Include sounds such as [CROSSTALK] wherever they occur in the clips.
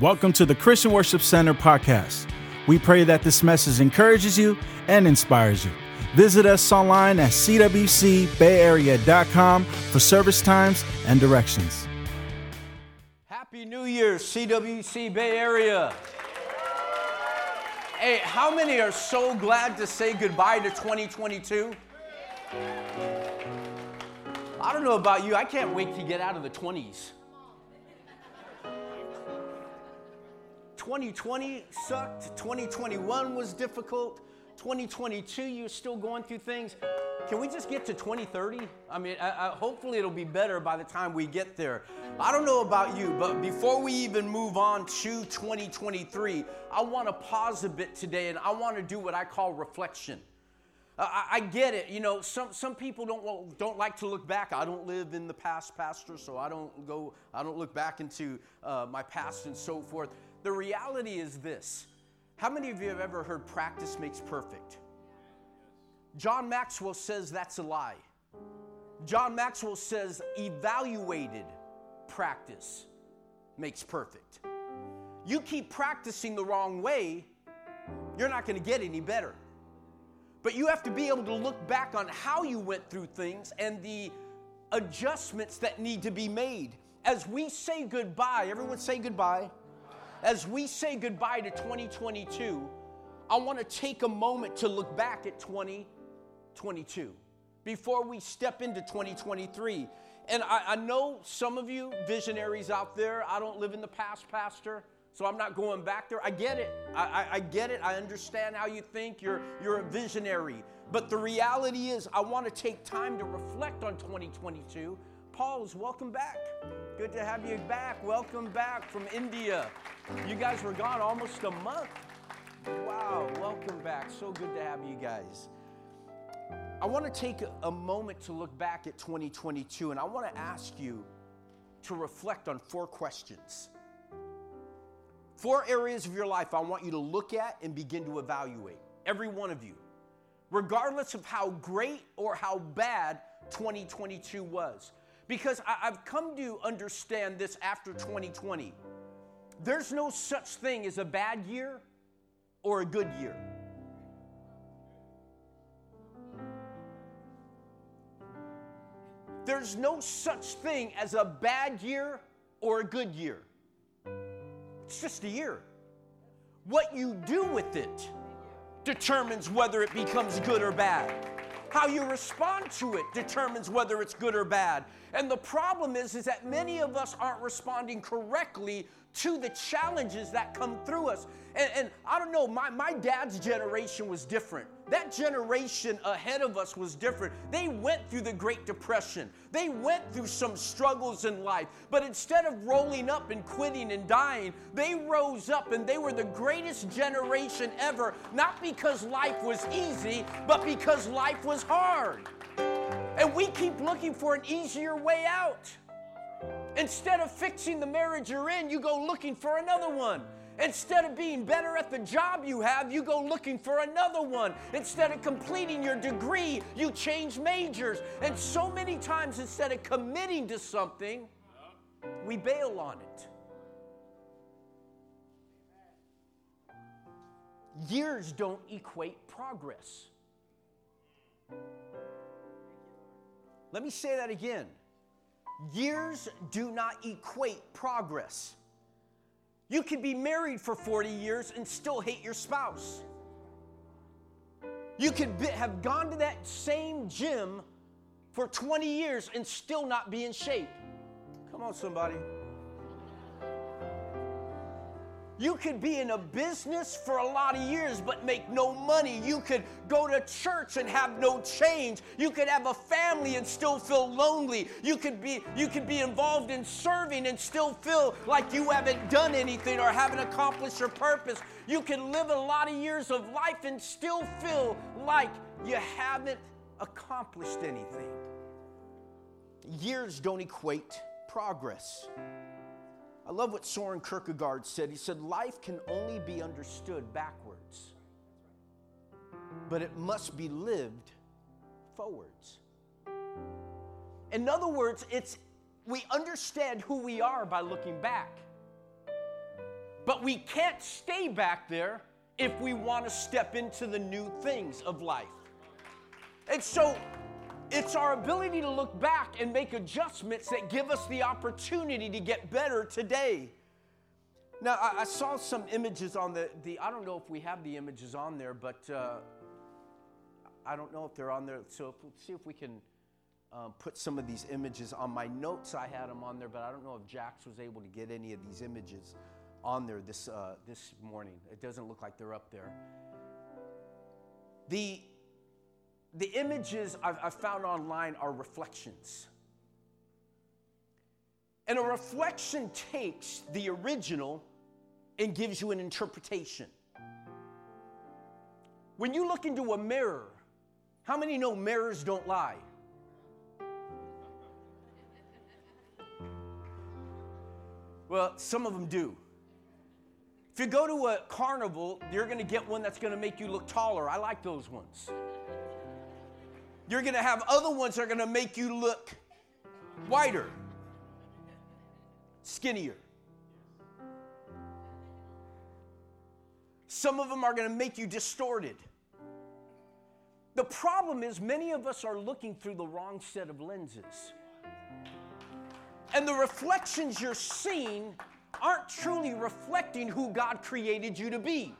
Welcome to the Christian Worship Center podcast. We pray that this message encourages you and inspires you. Visit us online at cwcbayarea.com for service times and directions. Happy New Year, CWC Bay Area. Hey, how many are so glad to say goodbye to 2022? I don't know about you, I can't wait to get out of the 20s. 2020 sucked, 2021 was difficult, 2022 you're still going through things. Can we just get to 2030? I mean, I, I, hopefully it'll be better by the time we get there. I don't know about you, but before we even move on to 2023, I want to pause a bit today and I want to do what I call reflection. I, I, get it. You know, some, some people don't, don't like to look back. I don't live in the past, Pastor, so I don't go, I don't look back into uh, my past and so forth. The reality is this how many of you have ever heard practice makes perfect? John Maxwell says that's a lie. John Maxwell says evaluated practice makes perfect. You keep practicing the wrong way, you're not going to get any better. But you have to be able to look back on how you went through things and the adjustments that need to be made. As we say goodbye, everyone say goodbye as we say goodbye to 2022, I want to take a moment to look back at 2022 before we step into 2023. And I, I, know some of you visionaries out there, I don't live in the past, Pastor, so I'm not going back there. I get it. I, I, I get it. I understand how you think. You're, you're a visionary. But the reality is, I want to take time to reflect on 2022. Pauls, welcome back. Good to have you back. Welcome back from India. You guys were gone almost a month. Wow, welcome back. So good to have you guys. I want to take a moment to look back at 2022 and I want to ask you to reflect on four questions. Four areas of your life I want you to look at and begin to evaluate. Every one of you. Regardless of how great or how bad 2022 was. Because I, have come to understand this after 2020. There's no such thing as a bad year or a good year. There's no such thing as a bad year or a good year. It's just a year. What you do with it determines whether it becomes good or bad. How you respond to it determines whether it's good or bad. And the problem is, is that many of us aren't responding correctly to the challenges that come through us. And, and, I don't know, my, my dad's generation was different. That generation ahead of us was different. They went through the Great Depression, they went through some struggles in life. But instead of rolling up and quitting and dying, they rose up and they were the greatest generation ever, not because life was easy, but because life was hard. And we keep looking for an easier way out. Instead of fixing the marriage you're in, you go looking for another one. Instead of being better at the job you have, you go looking for another one. Instead of completing your degree, you change majors. And so many times, instead of committing to something, we bail on it. Years don't equate progress. Let me say that again. Years do not equate progress. You can be married for 40 years and still hate your spouse. You could be, have gone to that same gym for 20 years and still not be in shape. Come on, somebody. You could be in a business for a lot of years but make no money. You could go to church and have no change. You could have a family and still feel lonely. You could be you could be involved in serving and still feel like you haven't done anything or haven't accomplished your purpose. You can live a lot of years of life and still feel like you haven't accomplished anything. Years don't equate progress. I love what Soren Kierkegaard said. He said, Life can only be understood backwards, but it must be lived forwards. In other words, it's we understand who we are by looking back. But we can't stay back there if we want to step into the new things of life. And so it's our ability to look back and make adjustments that give us the opportunity to get better today. Now, I, I saw some images on the, the, I don't know if we have the images on there, but uh, I don't know if they're on there. So if, let's see if we can um, put some of these images on my notes. I had them on there, but I don't know if Jax was able to get any of these images on there this, uh, this morning. It doesn't look like they're up there. The, the images I've, I've found online are reflections. And a reflection takes the original and gives you an interpretation. When you look into a mirror, how many know mirrors don't lie? Well, some of them do. If you go to a carnival, you're going to get one that's going to make you look taller. I like those ones. You're going to have other ones that are going to make you look whiter, skinnier. Some of them are going to make you distorted. The problem is, many of us are looking through the wrong set of lenses. And the reflections you're seeing aren't truly reflecting who God created you to be.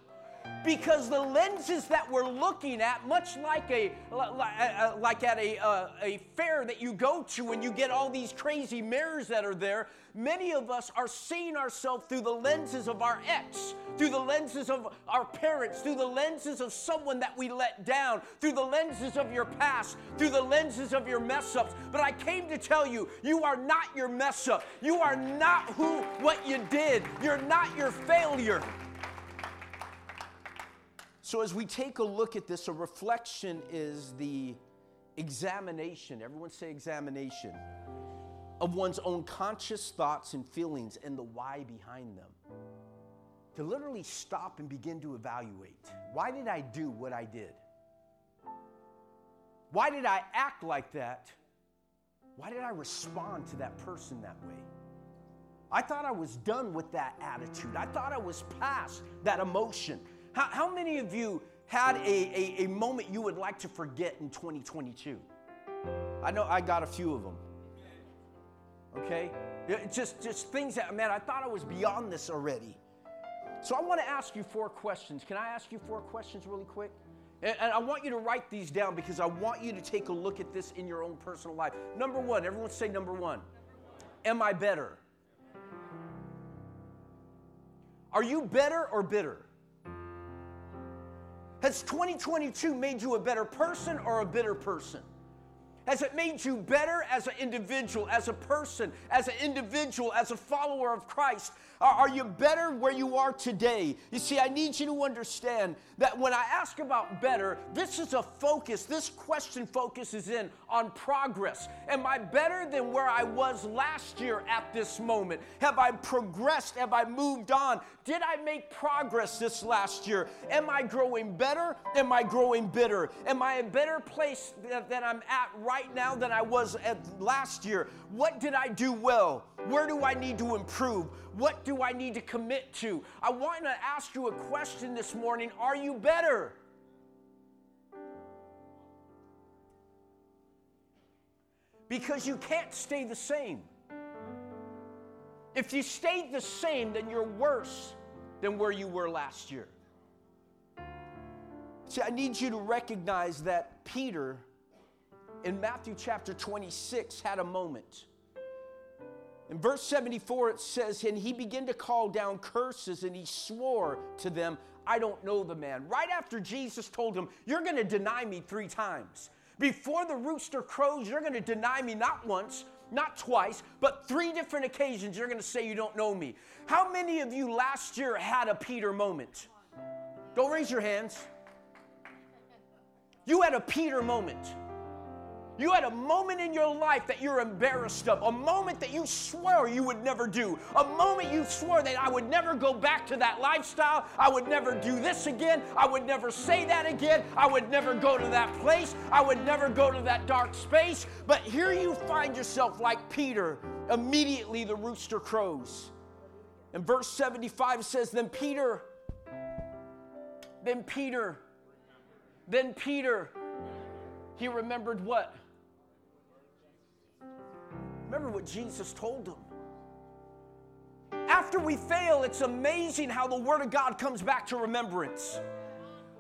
Because the lenses that we're looking at, much like a like at a, uh, a fair that you go to and you get all these crazy mirrors that are there, many of us are seeing ourselves through the lenses of our ex, through the lenses of our parents, through the lenses of someone that we let down, through the lenses of your past, through the lenses of your mess ups. But I came to tell you, you are not your mess up. You are not who what you did. You're not your failure. So, as we take a look at this, a reflection is the examination. Everyone say examination of one's own conscious thoughts and feelings and the why behind them. To literally stop and begin to evaluate why did I do what I did? Why did I act like that? Why did I respond to that person that way? I thought I was done with that attitude. I thought I was past that emotion. How, how many of you had a, a, a moment you would like to forget in 2022? I know I got a few of them. Okay? Just, just things that, man, I thought I was beyond this already. So I want to ask you four questions. Can I ask you four questions really quick? And, and I want you to write these down because I want you to take a look at this in your own personal life. Number one, everyone say number one. Am I better? Are you better or bitter? Has 2022 made you a better person or a bitter person? Has it made you better as an individual, as a person, as an individual, as a follower of Christ? Are you better where you are today? You see, I need you to understand that when I ask about better, this is a focus. This question focuses in on progress. Am I better than where I was last year at this moment? Have I progressed? Have I moved on? Did I make progress this last year? Am I growing better? Am I growing bitter? Am I a better place than I'm at right now than I was last year? What did I do well? Where do I need to improve? What do I need to commit to? I want to ask you a question this morning Are you better? Because you can't stay the same. If you stayed the same, then you're worse than where you were last year. See, I need you to recognize that Peter in Matthew chapter 26 had a moment in verse 74, it says, And he began to call down curses, and he swore to them, I don't know the man. Right after Jesus told him, You're going to deny me three times. Before the rooster crows, you're going to deny me not once, not twice, but three different occasions. You're going to say you don't know me. How many of you last year had a Peter moment? Don't raise your hands. You had a Peter moment. You had a moment in your life that you're embarrassed of, a moment that you swore you would never do, a moment you swore that I would never go back to that lifestyle, I would never do this again, I would never say that again, I would never go to that place, I would never go to that dark space. But here you find yourself like Peter, immediately the rooster crows. And verse 75 says, Then Peter, then Peter, then Peter, he remembered what? Remember what Jesus told them. After we fail, it's amazing how the Word of God comes back to remembrance.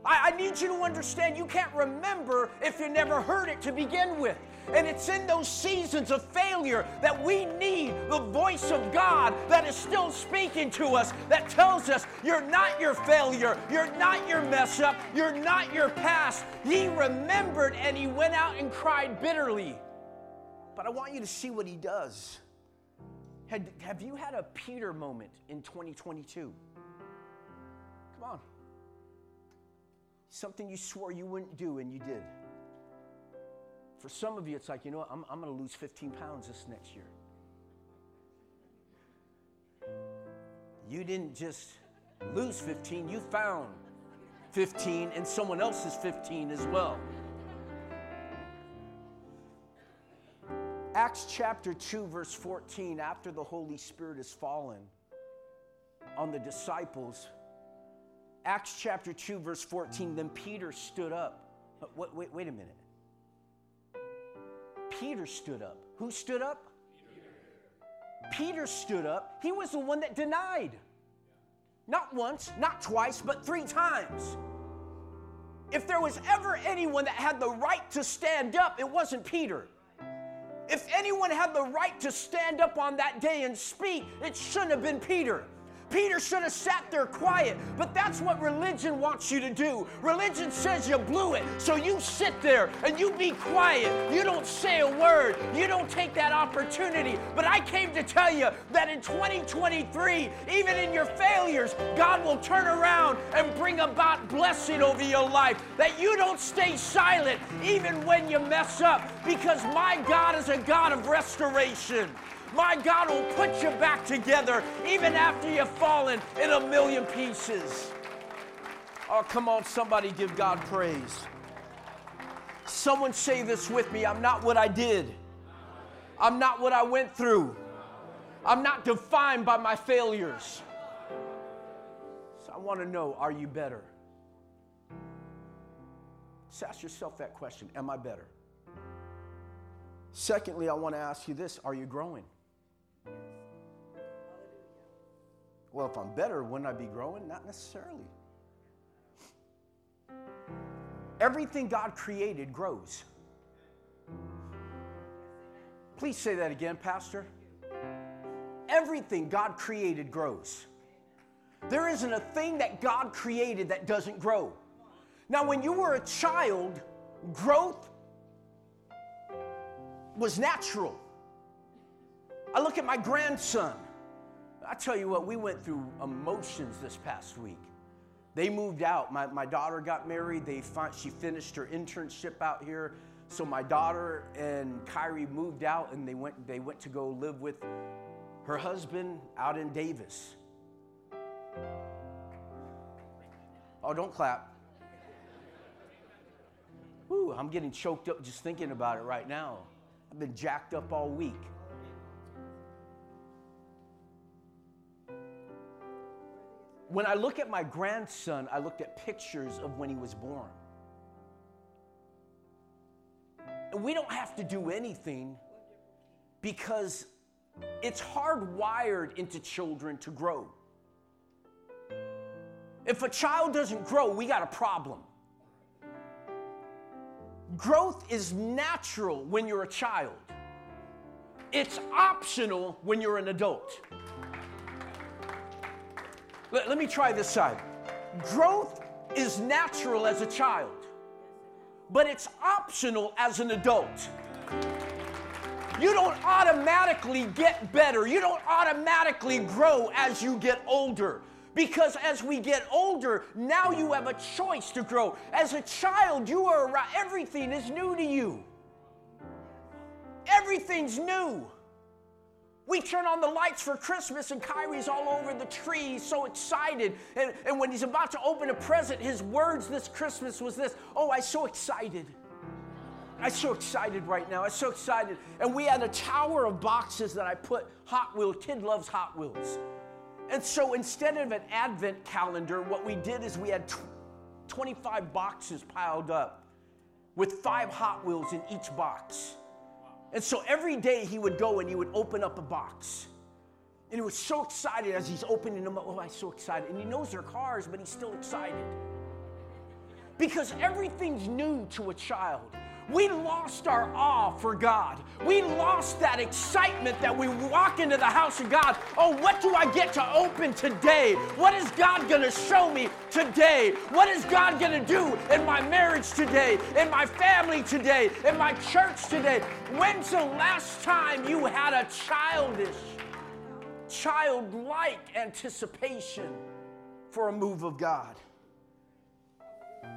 I, I, need you to understand you can't remember if you never heard it to begin with. And it's in those seasons of failure that we need the voice of God that is still speaking to us, that tells us you're not your failure, you're not your mess up, you're not your past. He remembered and he went out and cried bitterly. But I want you to see what he does. Had, have you had a Peter moment in 2022? Come on. Something you swore you wouldn't do and you did. For some of you, it's like, you know what, I'm, I'm going to lose 15 pounds this next year. You didn't just lose 15, you found 15 and someone else's 15 as well. Acts chapter 2, verse 14, after the Holy Spirit has fallen on the disciples, Acts chapter 2, verse 14, then Peter stood up. Wait, wait, wait a minute. Peter stood up. Who stood up? Peter. Peter stood up. He was the one that denied. Not once, not twice, but three times. If there was ever anyone that had the right to stand up, it wasn't Peter. If anyone had the right to stand up on that day and speak, it shouldn't have been Peter. Peter should have sat there quiet, but that's what religion wants you to do. Religion says you blew it, so you sit there and you be quiet. You don't say a word, you don't take that opportunity. But I came to tell you that in 2023, even in your failures, God will turn around and bring about blessing over your life. That you don't stay silent even when you mess up, because my God is a God of restoration. My God will put you back together even after you've fallen in a million pieces. Oh, come on, somebody give God praise. Someone say this with me I'm not what I did, I'm not what I went through, I'm not defined by my failures. So I want to know are you better? Just ask yourself that question Am I better? Secondly, I want to ask you this Are you growing? Well, if I'm better, wouldn't I be growing? Not necessarily. Everything God created grows. Please say that again, Pastor. Everything God created grows. There isn't a thing that God created that doesn't grow. Now, when you were a child, growth was natural. I look at my grandson. I tell you what, we went through emotions this past week. They moved out. My, my daughter got married. They she finished her internship out here. So my daughter and Kyrie moved out and they went, they went to go live with her husband out in Davis. Oh, don't clap. Ooh, I'm getting choked up just thinking about it right now. I've been jacked up all week. When I look at my grandson, I looked at pictures of when he was born. We don't have to do anything because it's hardwired into children to grow. If a child doesn't grow, we got a problem. Growth is natural when you're a child, it's optional when you're an adult. Let, let me try this side. Growth is natural as a child, but it's optional as an adult. You don't automatically get better. You don't automatically grow as you get older. Because as we get older, now you have a choice to grow. As a child, you are around, everything is new to you. Everything's new. We turn on the lights for Christmas, and Kyrie's all over the tree, so excited. And, and when he's about to open a present, his words this Christmas was this Oh, I'm so excited. I'm so excited right now. I'm so excited. And we had a tower of boxes that I put Hot Wheels. Kid loves Hot Wheels. And so instead of an advent calendar, what we did is we had 25 boxes piled up with five Hot Wheels in each box. And so every day he would go and he would open up a box. And he was so excited as he's opening them up. Oh, I'm so excited. And he knows they're cars, but he's still excited. Because everything's new to a child. We lost our awe for God. We lost that excitement that we walk into the house of God. Oh, what do I get to open today? What is God going to show me today? What is God going to do in my marriage today, in my family today, in my church today? When's the last time you had a childish, childlike anticipation for a move of God?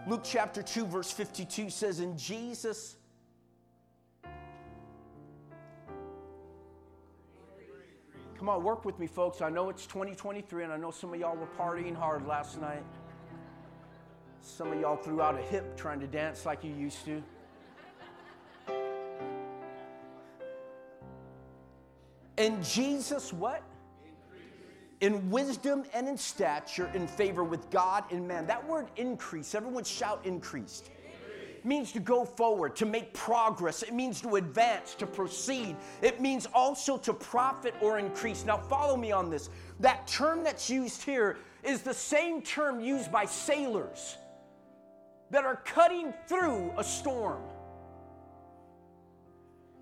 Luke chapter 2, verse 52 says, And Jesus Come on, work with me, folks. I know it's 2023, and I know some of y'all were partying hard last night. Some of y'all threw out a hip trying to dance like you used to. And Jesus, what? In wisdom and in stature, in favor with God and man. That word increase, everyone shout increased. Means to go forward, to make progress. It means to advance, to proceed. It means also to profit or increase. Now, follow me on this. That term that's used here is the same term used by sailors that are cutting through a storm.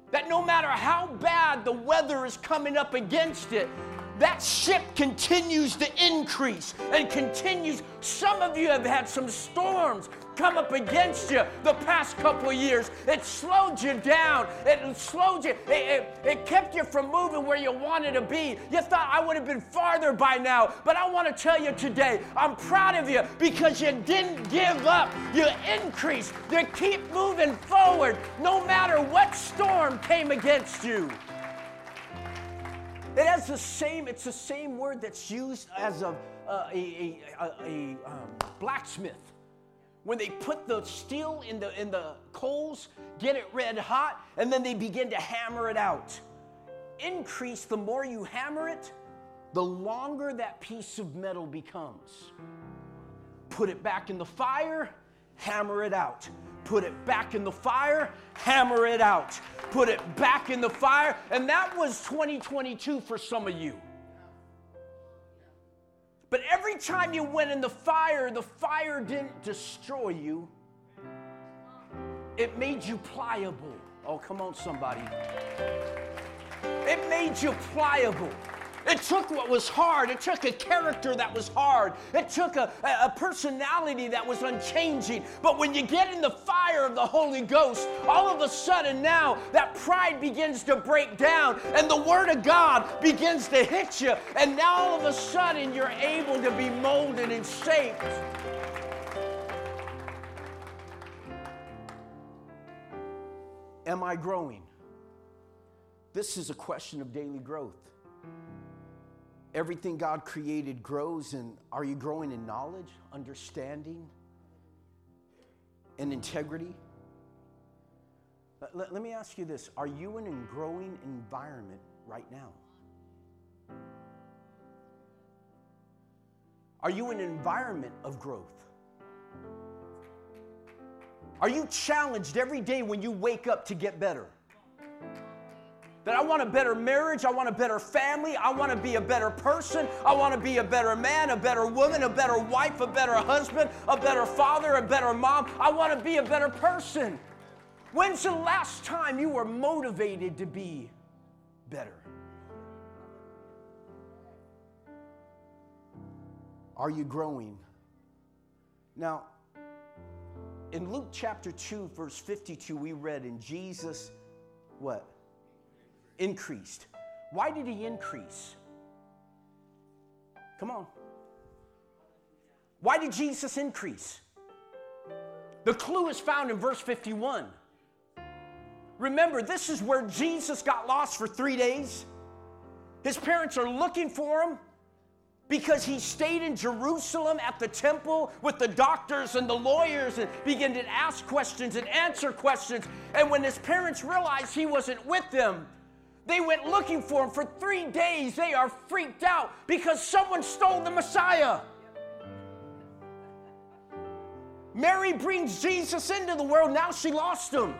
That no matter how bad the weather is coming up against it, that ship continues to increase and continues. Some of you have had some storms come up against you the past couple years. It slowed you down. It slowed you. It, it, it, kept you from moving where you wanted to be. You thought I would have been farther by now. But I want to tell you today, I'm proud of you because you didn't give up. You increased. You keep moving forward no matter what storm came against you. It has the same, it's the same word that's used as a, uh, a, a, a, a um, blacksmith. When they put the steel in the, in the coals, get it red hot, and then they begin to hammer it out. Increase, the more you hammer it, the longer that piece of metal becomes. Put it back in the fire, hammer it out put it back in the fire, hammer it out, put it back in the fire. And that was 2022 for some of you. But every time you went in the fire, the fire didn't destroy you, it made you pliable. Oh, come on, somebody. It made you pliable. It took what was hard. It took a character that was hard. It took a, a, personality that was unchanging. But when you get in the fire of the Holy Ghost, all of a sudden now that pride begins to break down and the Word of God begins to hit you. And now all of a sudden you're able to be molded and shaped. Am I growing? This is a question of daily growth everything God created grows, and are you growing in knowledge, understanding, and integrity? Let, let, me ask you this Are you in a growing environment right now? Are you in an environment of growth? Are you challenged every day when you wake up to get better? That I want a better marriage, I want a better family, I want to be a better person, I want to be a better man, a better woman, a better wife, a better husband, a better father, a better mom. I want to be a better person. When's the last time you were motivated to be better? Are you growing? Now, in Luke chapter 2, verse 52, we read, in Jesus, what? Increased. Why did he increase? Come on. Why did Jesus increase? The clue is found in verse 51. Remember, this is where Jesus got lost for three days. His parents are looking for him because he stayed in Jerusalem at the temple with the doctors and the lawyers and began to ask questions and answer questions. And when his parents realized he wasn't with them, They went looking for him for three days. They are freaked out because someone stole the Messiah. Mary brings Jesus into the world. Now she lost him.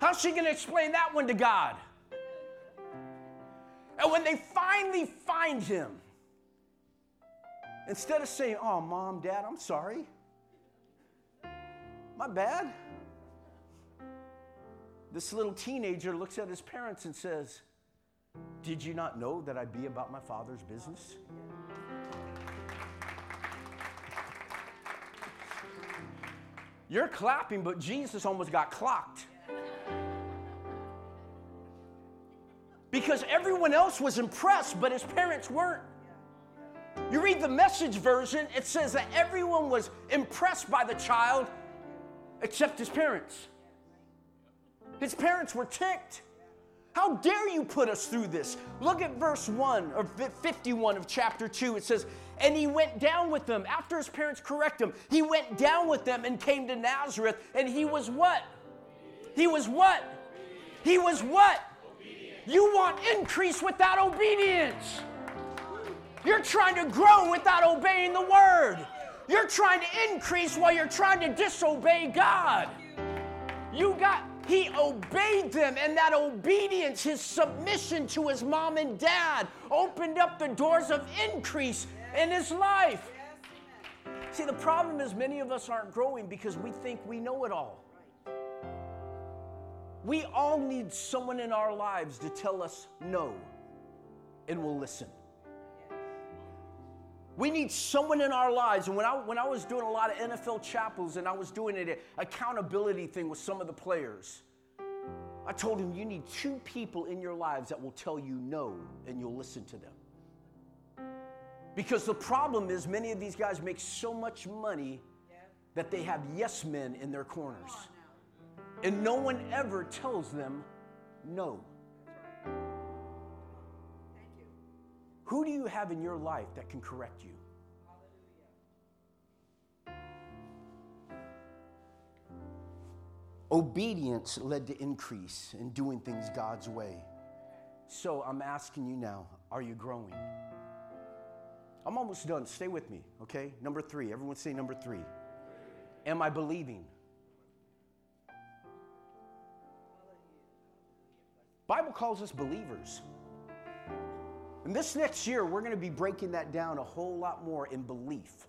How's she going to explain that one to God? And when they finally find him, instead of saying, Oh, mom, dad, I'm sorry, my bad, this little teenager looks at his parents and says, Did you not know that I'd be about my father's business? You're clapping, but Jesus almost got clocked. Because everyone else was impressed, but his parents weren't. You read the message version, it says that everyone was impressed by the child except his parents. His parents were ticked. How dare you put us through this? Look at verse 1 or 51 of chapter 2. It says, And he went down with them after his parents correct him. He went down with them and came to Nazareth. And he was what? He was what? He was what? You want increase without obedience. You're trying to grow without obeying the word. You're trying to increase while you're trying to disobey God. You got he obeyed them, and that obedience, his submission to his mom and dad, opened up the doors of increase in his life. See, the problem is many of us aren't growing because we think we know it all. We all need someone in our lives to tell us no, and we'll listen. We need someone in our lives. And when I, when I was doing a lot of NFL chapels and I was doing an accountability thing with some of the players, I told them, you need two people in your lives that will tell you no and you'll listen to them. Because the problem is, many of these guys make so much money that they have yes men in their corners. And no one ever tells them no. Who do you have in your life that can correct you? Obedience led to increase in doing things God's way. So I'm asking you now are you growing? I'm almost done. Stay with me, okay? Number three. Everyone say number three. Am I believing? Bible calls us believers. And this next year, we're going to be breaking that down a whole lot more in belief.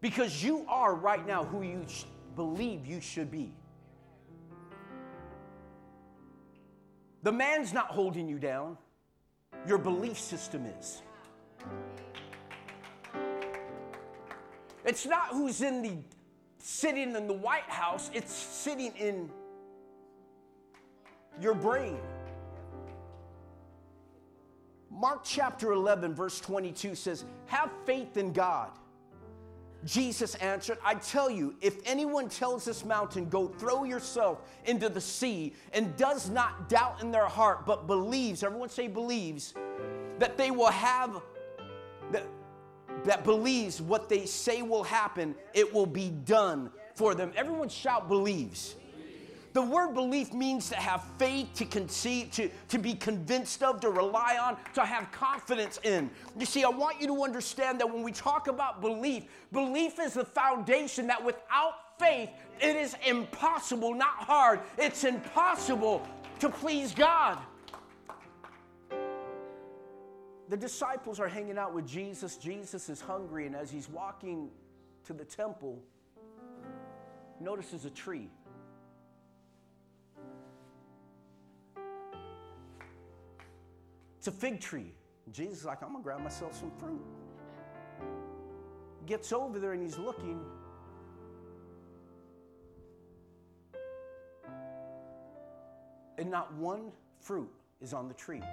Because you are right now who you sh- believe you should be. The man's not holding you down, your belief system is. It's not who's in the sitting in the White House, it's sitting in your brain. Mark chapter 11, verse 22 says, Have faith in God. Jesus answered, I tell you, if anyone tells this mountain, Go throw yourself into the sea, and does not doubt in their heart, but believes, everyone say believes, that they will have, that, that believes what they say will happen, it will be done for them. Everyone shout believes. The word belief means to have faith, to conceive, to, to be convinced of, to rely on, to have confidence in. You see, I want you to understand that when we talk about belief, belief is the foundation that without faith, it is impossible, not hard, it's impossible to please God. The disciples are hanging out with Jesus. Jesus is hungry, and as he's walking to the temple, notices a tree. It's a fig tree. Jesus is like, I'm gonna grab myself some fruit. Gets over there and he's looking. And not one fruit is on the tree.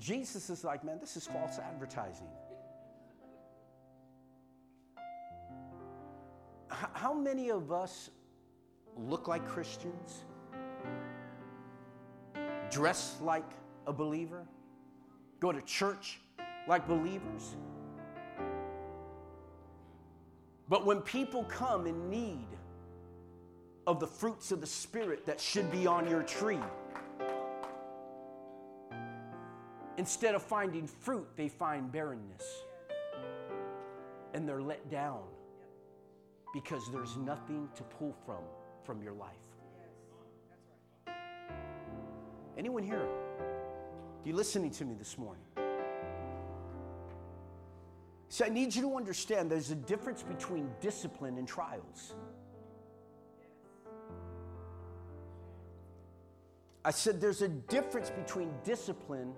Jesus is like, man, this is false advertising. How many of us look like Christians? Dress like a believer, go to church like believers. But when people come in need, of the fruits of the Spirit that should be on your tree. Instead of finding fruit, they find barrenness. And they're let down because there's nothing to pull from from your life. Anyone here? You listening to me this morning? See, I need you to understand there's a difference between discipline and trials. I said there's a difference between discipline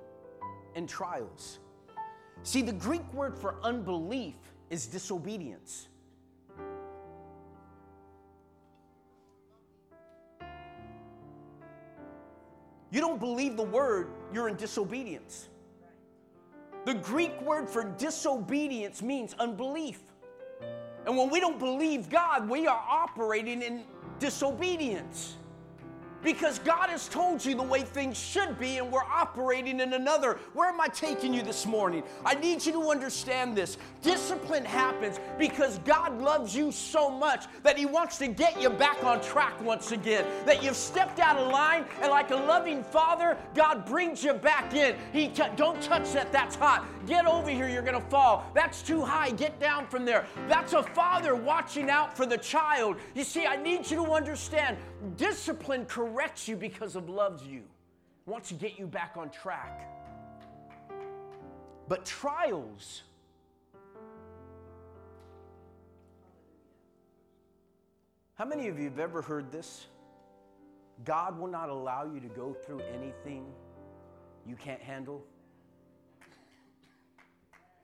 and trials. See, the Greek word for unbelief is disobedience. You don't believe the word, you're in disobedience. The Greek word for disobedience means unbelief. And when we don't believe God, we are operating in disobedience because God has told you the way things should be and we're operating in another. Where am I taking you this morning? I need you to understand this. Discipline happens because God loves you so much that He wants to get you back on track once again. That you've stepped out of line, and like a loving father, God brings you back in. He t- don't touch that, that's hot. Get over here, you're gonna fall. That's too high, get down from there. That's a father watching out for the child. You see, I need you to understand discipline corrects you because of loves you, wants to get you back on track. But trials, how many of you have ever heard this? God will not allow you to go through anything you can't handle.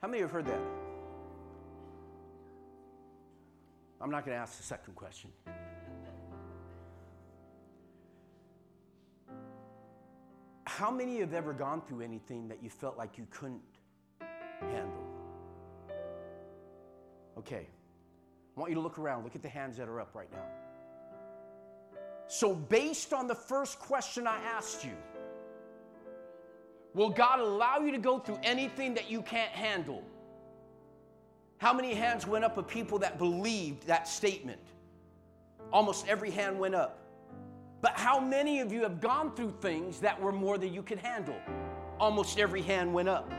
How many have heard that? I'm not going to ask the second question. How many have ever gone through anything that you felt like you couldn't handle? Okay. I want you to look around. Look at the hands that are up right now. So, based on the first question I asked you, will God allow you to go through anything that you can't handle? How many hands went up of people that believed that statement? Almost every hand went up. But how many of you have gone through things that were more than you could handle? Almost every hand went up.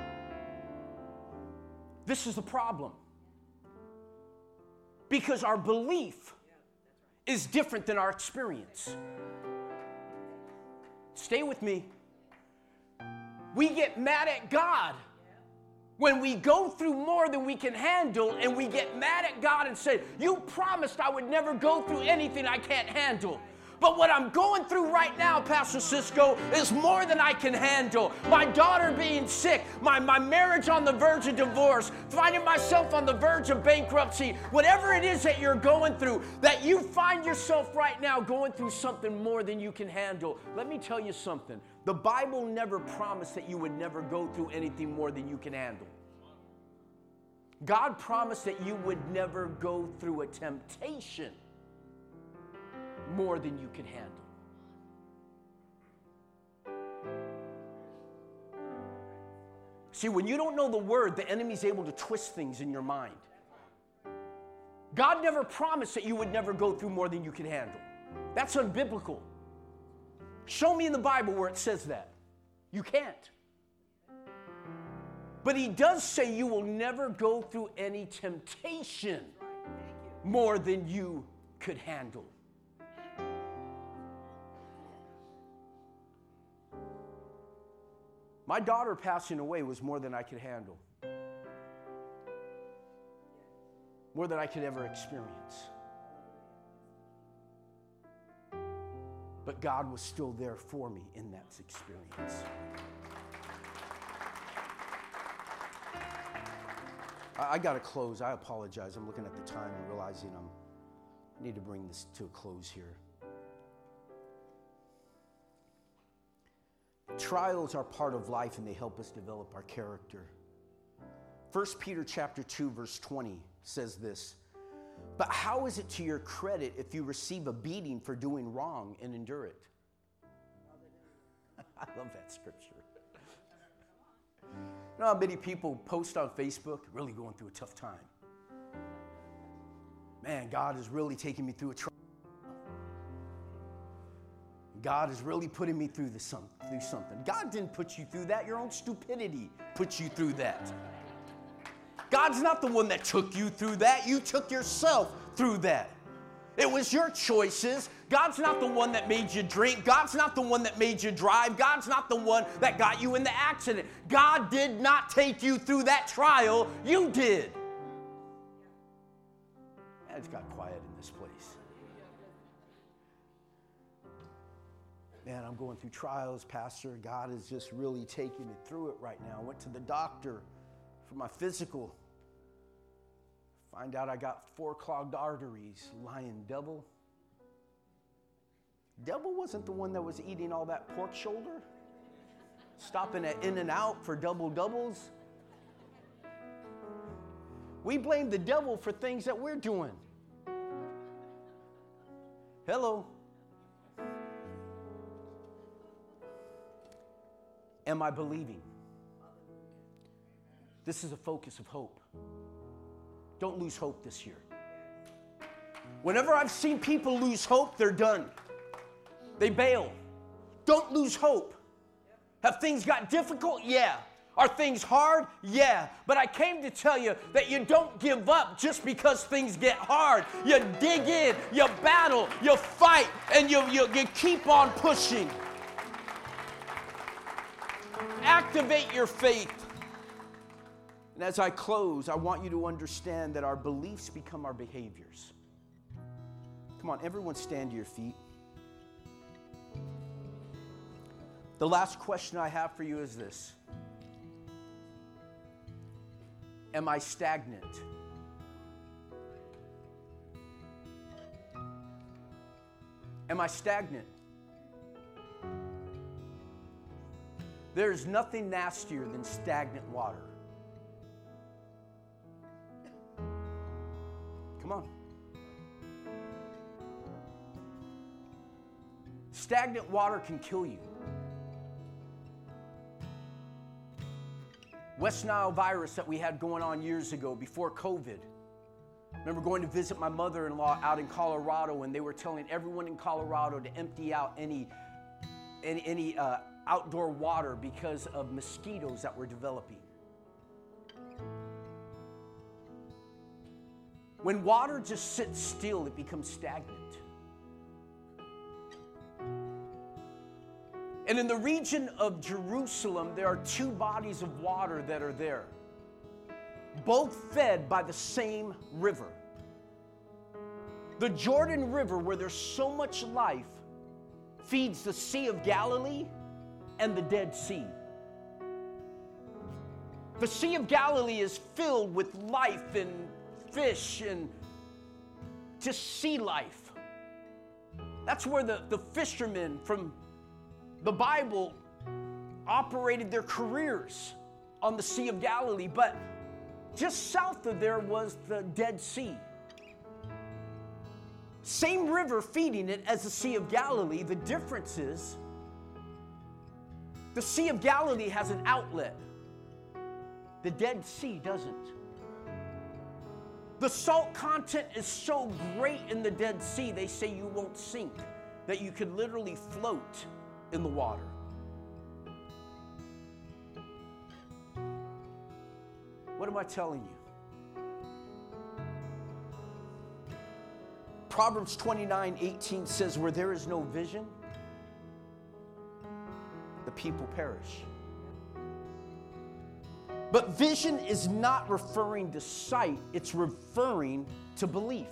This is the problem. Because our belief is different than our experience. Stay with me. We get mad at God when we go through more than we can handle and we get mad at God and say, You promised I would never go through anything I can't handle. But what I'm going through right now, Pastor Cisco, is more than I can handle. My daughter being sick, my, my marriage on the verge of divorce, finding myself on the verge of bankruptcy, whatever it is that you're going through, that you find yourself right now going through something more than you can handle. Let me tell you something. The Bible never promised that you would never go through anything more than you can handle. God promised that you would never go through a temptation more than you can handle. See, when you don't know the word, the enemy's able to twist things in your mind. God never promised that you would never go through more than you can handle. That's unbiblical. Show me in the Bible where it says that. You can't. But he does say you will never go through any temptation more than you could handle. My daughter passing away was more than I could handle, more than I could ever experience. But God was still there for me in that experience. I, got to close. I apologize. I'm looking at the time and realizing I'm, I need to bring this to a close here. Trials are part of life and they help us develop our character. 1 Peter chapter 2 verse 20 says this. But how is it to your credit if you receive a beating for doing wrong and endure it? [LAUGHS] I love that scripture. You know how many people post on Facebook, really going through a tough time? Man, God is really taking me through a trial. God is really putting me through, this, through something. God didn't put you through that. Your own stupidity put you through that. God's not the one that took you through that. You took yourself through that. It was your choices. God's not the one that made you drink. God's not the one that made you drive. God's not the one that got you in the accident. God did not take you through that trial. You did. Man, it's got quiet in this place. Man, I'm going through trials, Pastor. God is just really taking me through it right now. I went to the doctor for my physical. Find out I got four clogged arteries, lying devil. Devil wasn't the one that was eating all that pork shoulder, stopping at In and Out for double doubles. We blame the devil for things that we're doing. Hello. Am I believing? This is a focus of hope. Don't lose hope this year. Whenever I've seen people lose hope, they're done. They bail. Don't lose hope. Have things got difficult? Yeah. Are things hard? Yeah. But I came to tell you that you don't give up just because things get hard. You dig in, you battle, you fight, and you, you, you keep on pushing. Activate your faith. And as I close, I want you to understand that our beliefs become our behaviors. Come on, everyone stand to your feet. The last question I have for you is this Am I stagnant? Am I stagnant? There's nothing nastier than stagnant water. Come on. Stagnant water can kill you. West Nile virus that we had going on years ago before COVID. I remember going to visit my mother in law out in Colorado, and they were telling everyone in Colorado to empty out any, any, any uh, outdoor water because of mosquitoes that were developing. When water just sits still, it becomes stagnant. And in the region of Jerusalem, there are two bodies of water that are there, both fed by the same river. The Jordan River, where there's so much life, feeds the Sea of Galilee and the Dead Sea. The Sea of Galilee is filled with life and fish and just sea life. That's where the, the fishermen from the Bible operated their careers on the Sea of Galilee. But just south of there was the Dead Sea. Same river feeding it as the Sea of Galilee. The difference is the Sea of Galilee has an outlet, the Dead Sea doesn't. The salt content is so great in the Dead Sea, they say you won't sink, that you could literally float in the water. What am I telling you? Proverbs 29 18 says, Where there is no vision, the people perish. But vision is not referring to sight, it's referring to belief.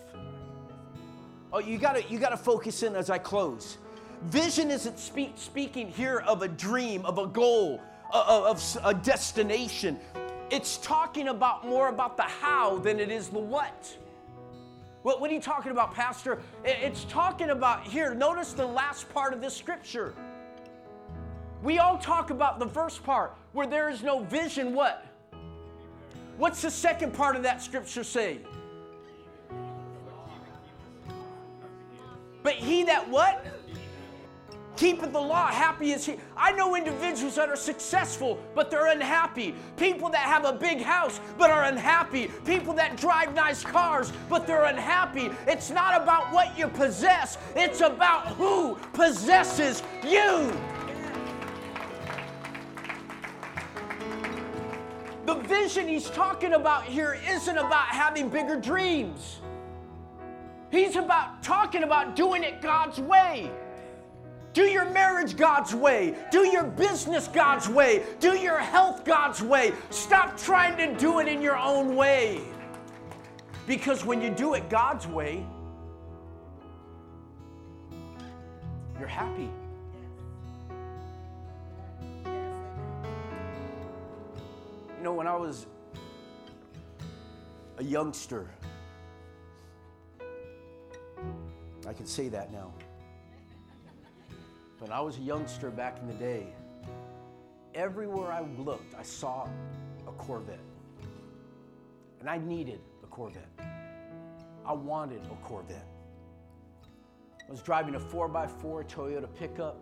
Oh, you gotta, you gotta focus in as I close. Vision isn't speak, speaking here of a dream, of a goal, of, of a destination. It's talking about more about the how than it is the what. What, what are you talking about, Pastor? It's talking about here, notice the last part of this scripture. We all talk about the first part where there is no vision, what? What's the second part of that scripture say? But he that what? keeping the law, happy is he. I know individuals that are successful, but they're unhappy. People that have a big house, but are unhappy. People that drive nice cars, but they're unhappy. It's not about what you possess, it's about who possesses you. The vision he's talking about here isn't about having bigger dreams. He's about talking about doing it God's way. Do your marriage God's way. Do your business God's way. Do your health God's way. Stop trying to do it in your own way. Because when you do it God's way, you're happy. You know, when I was a youngster, I can say that now. When I was a youngster back in the day, everywhere I looked, I saw a Corvette. And I needed a Corvette. I wanted a Corvette. I was driving a 4x4 Toyota pickup.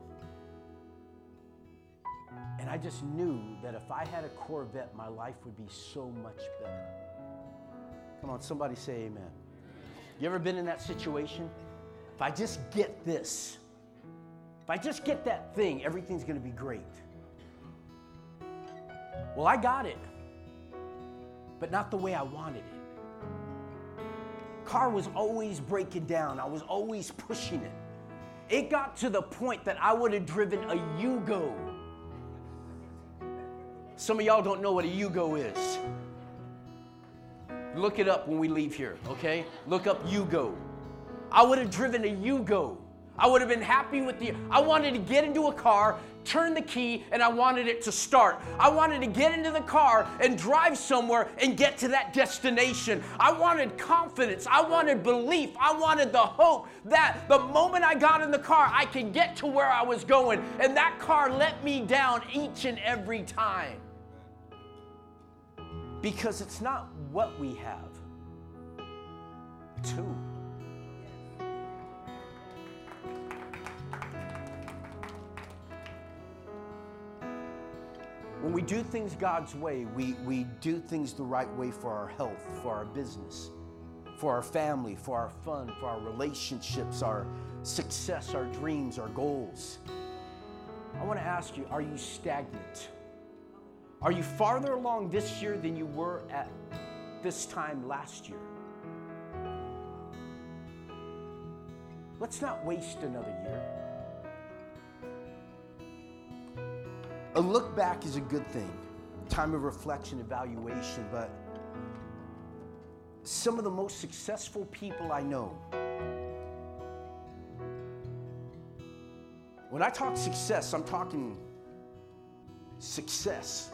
And I just knew that if I had a Corvette, my life would be so much better. Come on, somebody say amen. You ever been in that situation? If I just get this, if I just get that thing, everything's going to be great. Well, I got it, but not the way I wanted it. Car was always breaking down, I was always pushing it. It got to the point that I would have driven a Yugo. Some of y'all don't know what a Yugo is. Look it up when we leave here, okay? Look up Yugo. I would have driven a Yugo. I would have been happy with the. I wanted to get into a car, turn the key, and I wanted it to start. I wanted to get into the car and drive somewhere and get to that destination. I wanted confidence. I wanted belief. I wanted the hope that the moment I got in the car, I could get to where I was going. And that car let me down each and every time. Because it's not what we have, it's who. When we do things God's way, we, we do things the right way for our health, for our business, for our family, for our fun, for our relationships, our success, our dreams, our goals. I want to ask you are you stagnant? Are you farther along this year than you were at this time last year? Let's not waste another year. A look back is a good thing, time of reflection, evaluation, but some of the most successful people I know, when I talk success, I'm talking success.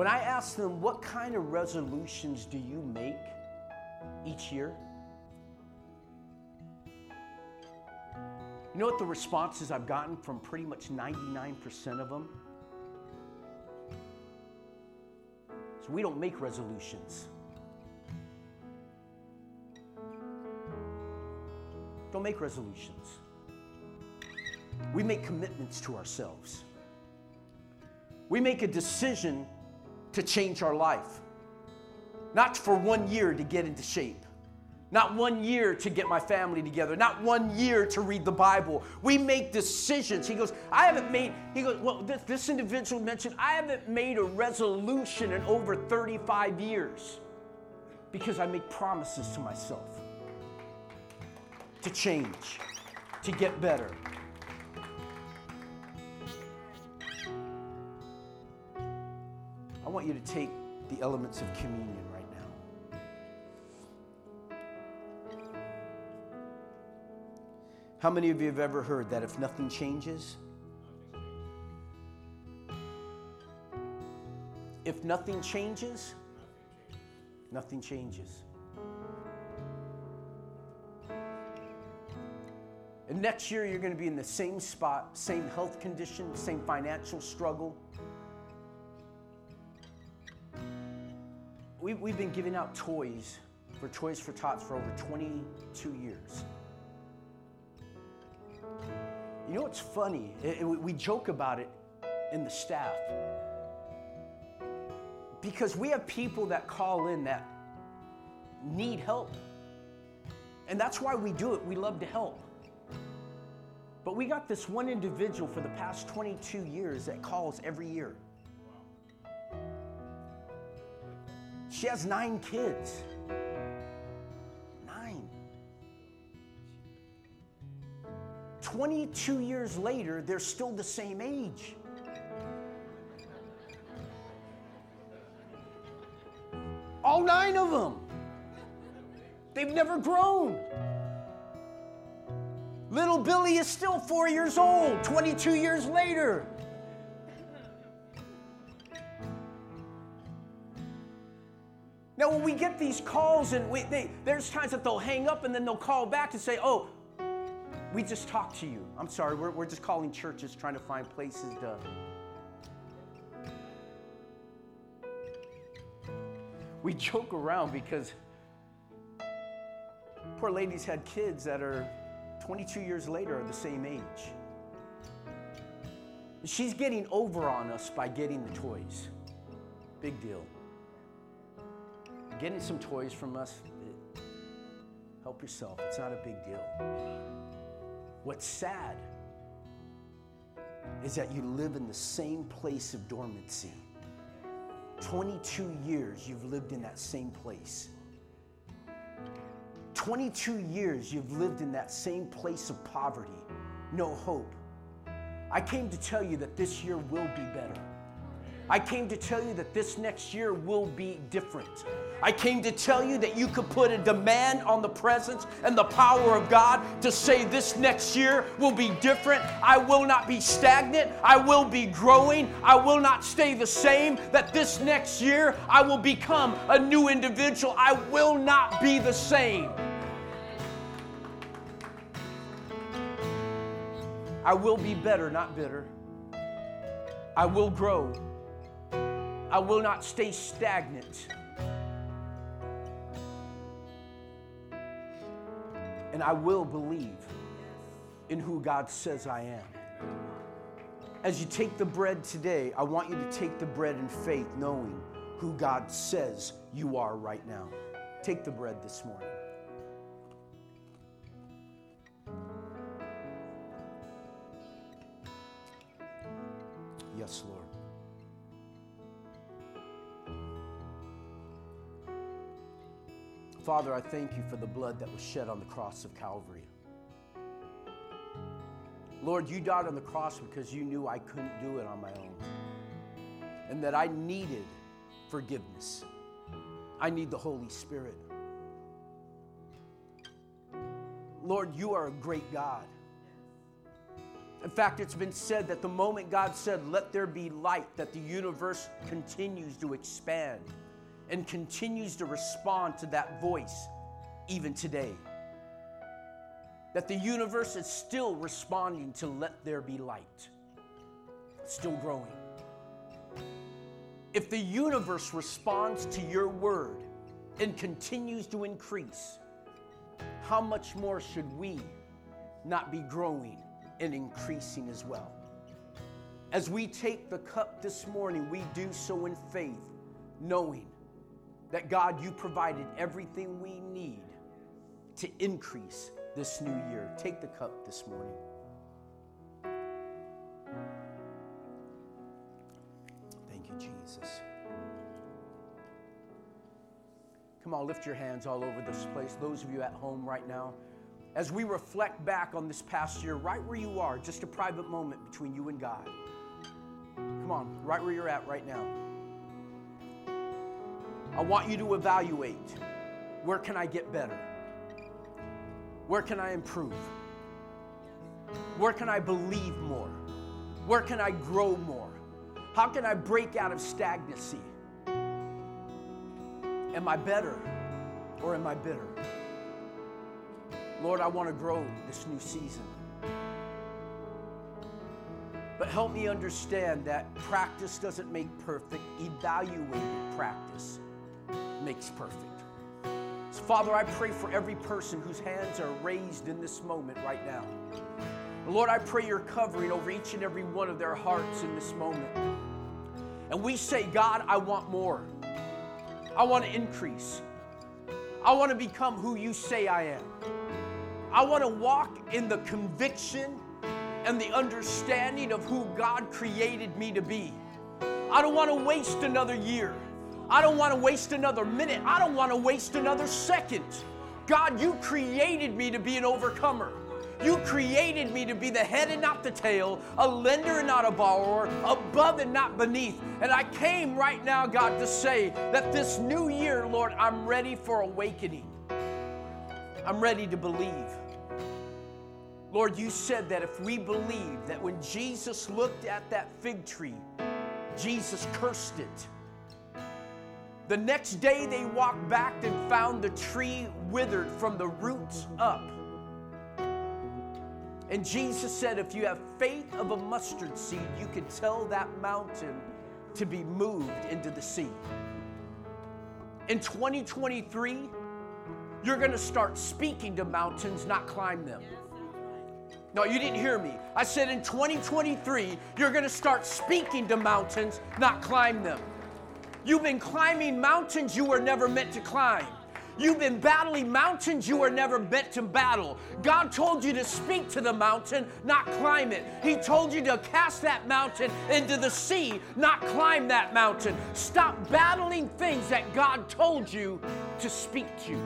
When I ask them, what kind of resolutions do you make each year? You know what the responses I've gotten from pretty much 99% of them? So we don't make resolutions. Don't make resolutions. We make commitments to ourselves. We make a decision to change our life, not for one year to get into shape not one year to get my family together, not one year to read the Bible. We make decisions. He goes, I haven't made, he goes, well, this, this individual mentioned, I haven't made a resolution in over 35 years because I make promises to myself to change, to get better. I want you to take the elements of communion right now. How many of you have ever heard that if nothing changes, if nothing changes, nothing changes. And next year, you're going to be in the same spot, same health condition, same financial struggle. We, we've been giving out toys for Toys for Tots for over 22 years. You know what's funny? It- it- we joke about it in the staff because we have people that call in that need help. And that's why we do it. We love to help. But we got this one individual for the past 22 years that calls every year. She has nine kids. Nine. 22 years later, they're still the same age. All nine of them. They've never grown. Little Billy is still four years old, 22 years later. Now, when we get these calls, and we, they, there's times that they'll hang up and then they'll call back and say, Oh, we just talked to you. I'm sorry, we're, we're just calling churches trying to find places to. We joke around because poor ladies had kids that are 22 years later are the same age. She's getting over on us by getting the toys. Big deal. Getting some toys from us, help yourself. It's not a big deal. What's sad is that you live in the same place of dormancy. 22 years you've lived in that same place. 22 years you've lived in that same place of poverty, no hope. I came to tell you that this year will be better. I came to tell you that this next year will be different. I came to tell you that you could put a demand on the presence and the power of God to say this next year will be different. I will not be stagnant. I will be growing. I will not stay the same. That this next year I will become a new individual. I will not be the same. I will be better, not bitter. I will grow. I will not stay stagnant. And I will believe in who God says I am. As you take the bread today, I want you to take the bread in faith, knowing who God says you are right now. Take the bread this morning. Yes, Lord. Father, I thank you for the blood that was shed on the cross of Calvary. Lord, you died on the cross because you knew I couldn't do it on my own and that I needed forgiveness. I need the Holy Spirit. Lord, you are a great God. In fact, it's been said that the moment God said, Let there be light, that the universe continues to expand and continues to respond to that voice even today. That the universe is still responding to let there be light, still growing. If the universe responds to your word and continues to increase, how much more should we not be growing and increasing as well? As we take the cup this morning, we do so in faith, knowing that God, you provided everything we need to increase this new year. Take the cup this morning. Thank you, Jesus. Come on, lift your hands all over this place. Those of you at home right now, as we reflect back on this past year, right where you are, just a private moment between you and God. Come on, right where you're at right now. I want you to evaluate where can I get better? Where can I improve? Where can I believe more? Where can I grow more? How can I break out of stagnancy? Am I better or am I bitter? Lord, I want to grow this new season. But help me understand that practice doesn't make perfect, evaluated practice makes perfect. So, Father, I pray for every person whose hands are raised in this moment right now. Lord, I pray your covering over each and every one of their hearts in this moment. And we say, God, I want more. I want to increase. I want to become who you say I am. I want to walk in the conviction and the understanding of who God created me to be. I don't want to waste another year. I don't want to waste another minute. I don't want to waste another second. God, you created me to be an overcomer. You created me to be the head and not the tail, a lender and not a borrower, above and not beneath. And I came right now, God, to say that this new year, Lord, I'm ready for awakening. I'm ready to believe. Lord, you said that if we believe that when Jesus looked at that fig tree, Jesus cursed it. The next day they walked back and found the tree withered from the roots up. And Jesus said, if you have faith of a mustard seed, you can tell that mountain to be moved into the sea. In 2023, you're going to start speaking to mountains, not climb them. No, you didn't hear me. I said in 2023, you're going to start speaking to mountains, not climb them. You've been climbing mountains you were never meant to climb. You've been battling mountains you were never meant to battle. God told you to speak to the mountain, not climb it. He told you to cast that mountain into the sea, not climb that mountain. Stop battling things that God told you to speak to.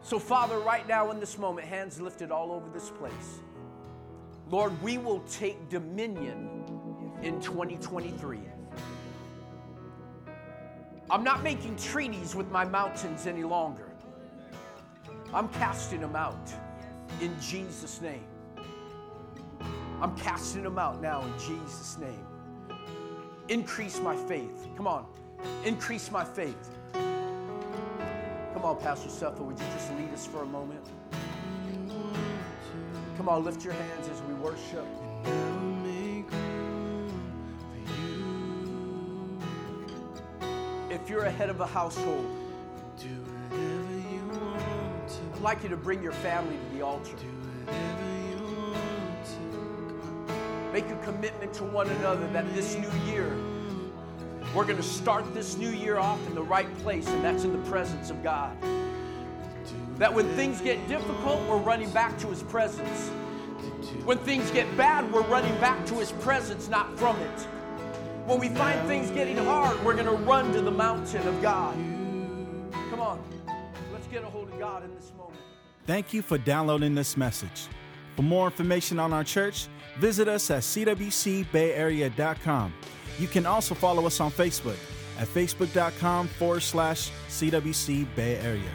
So, Father, right now in this moment, hands lifted all over this place. Lord, we will take dominion in 2023. I'm not making treaties with my mountains any longer. I'm casting them out in Jesus' name. I'm casting them out now in Jesus' name. Increase my faith. Come on. Increase my faith. Come on, Pastor Sethel, would you just lead us for a moment? Come on, lift your hands as we worship. If you're a head of a household, I'd like you to bring your family to the altar. Make a commitment to one another that this new year, we're going to start this new year off in the right place, and that's in the presence of God. That when things get difficult, we're running back to His presence. When things get bad, we're running back to His presence, not from it. When we find things getting hard, we're going to run to the mountain of God. Come on, let's get a hold of God in this moment. Thank you for downloading this message. For more information on our church, visit us at cwcbayarea.com. You can also follow us on Facebook at facebook.com forward slash CWC Bay Area.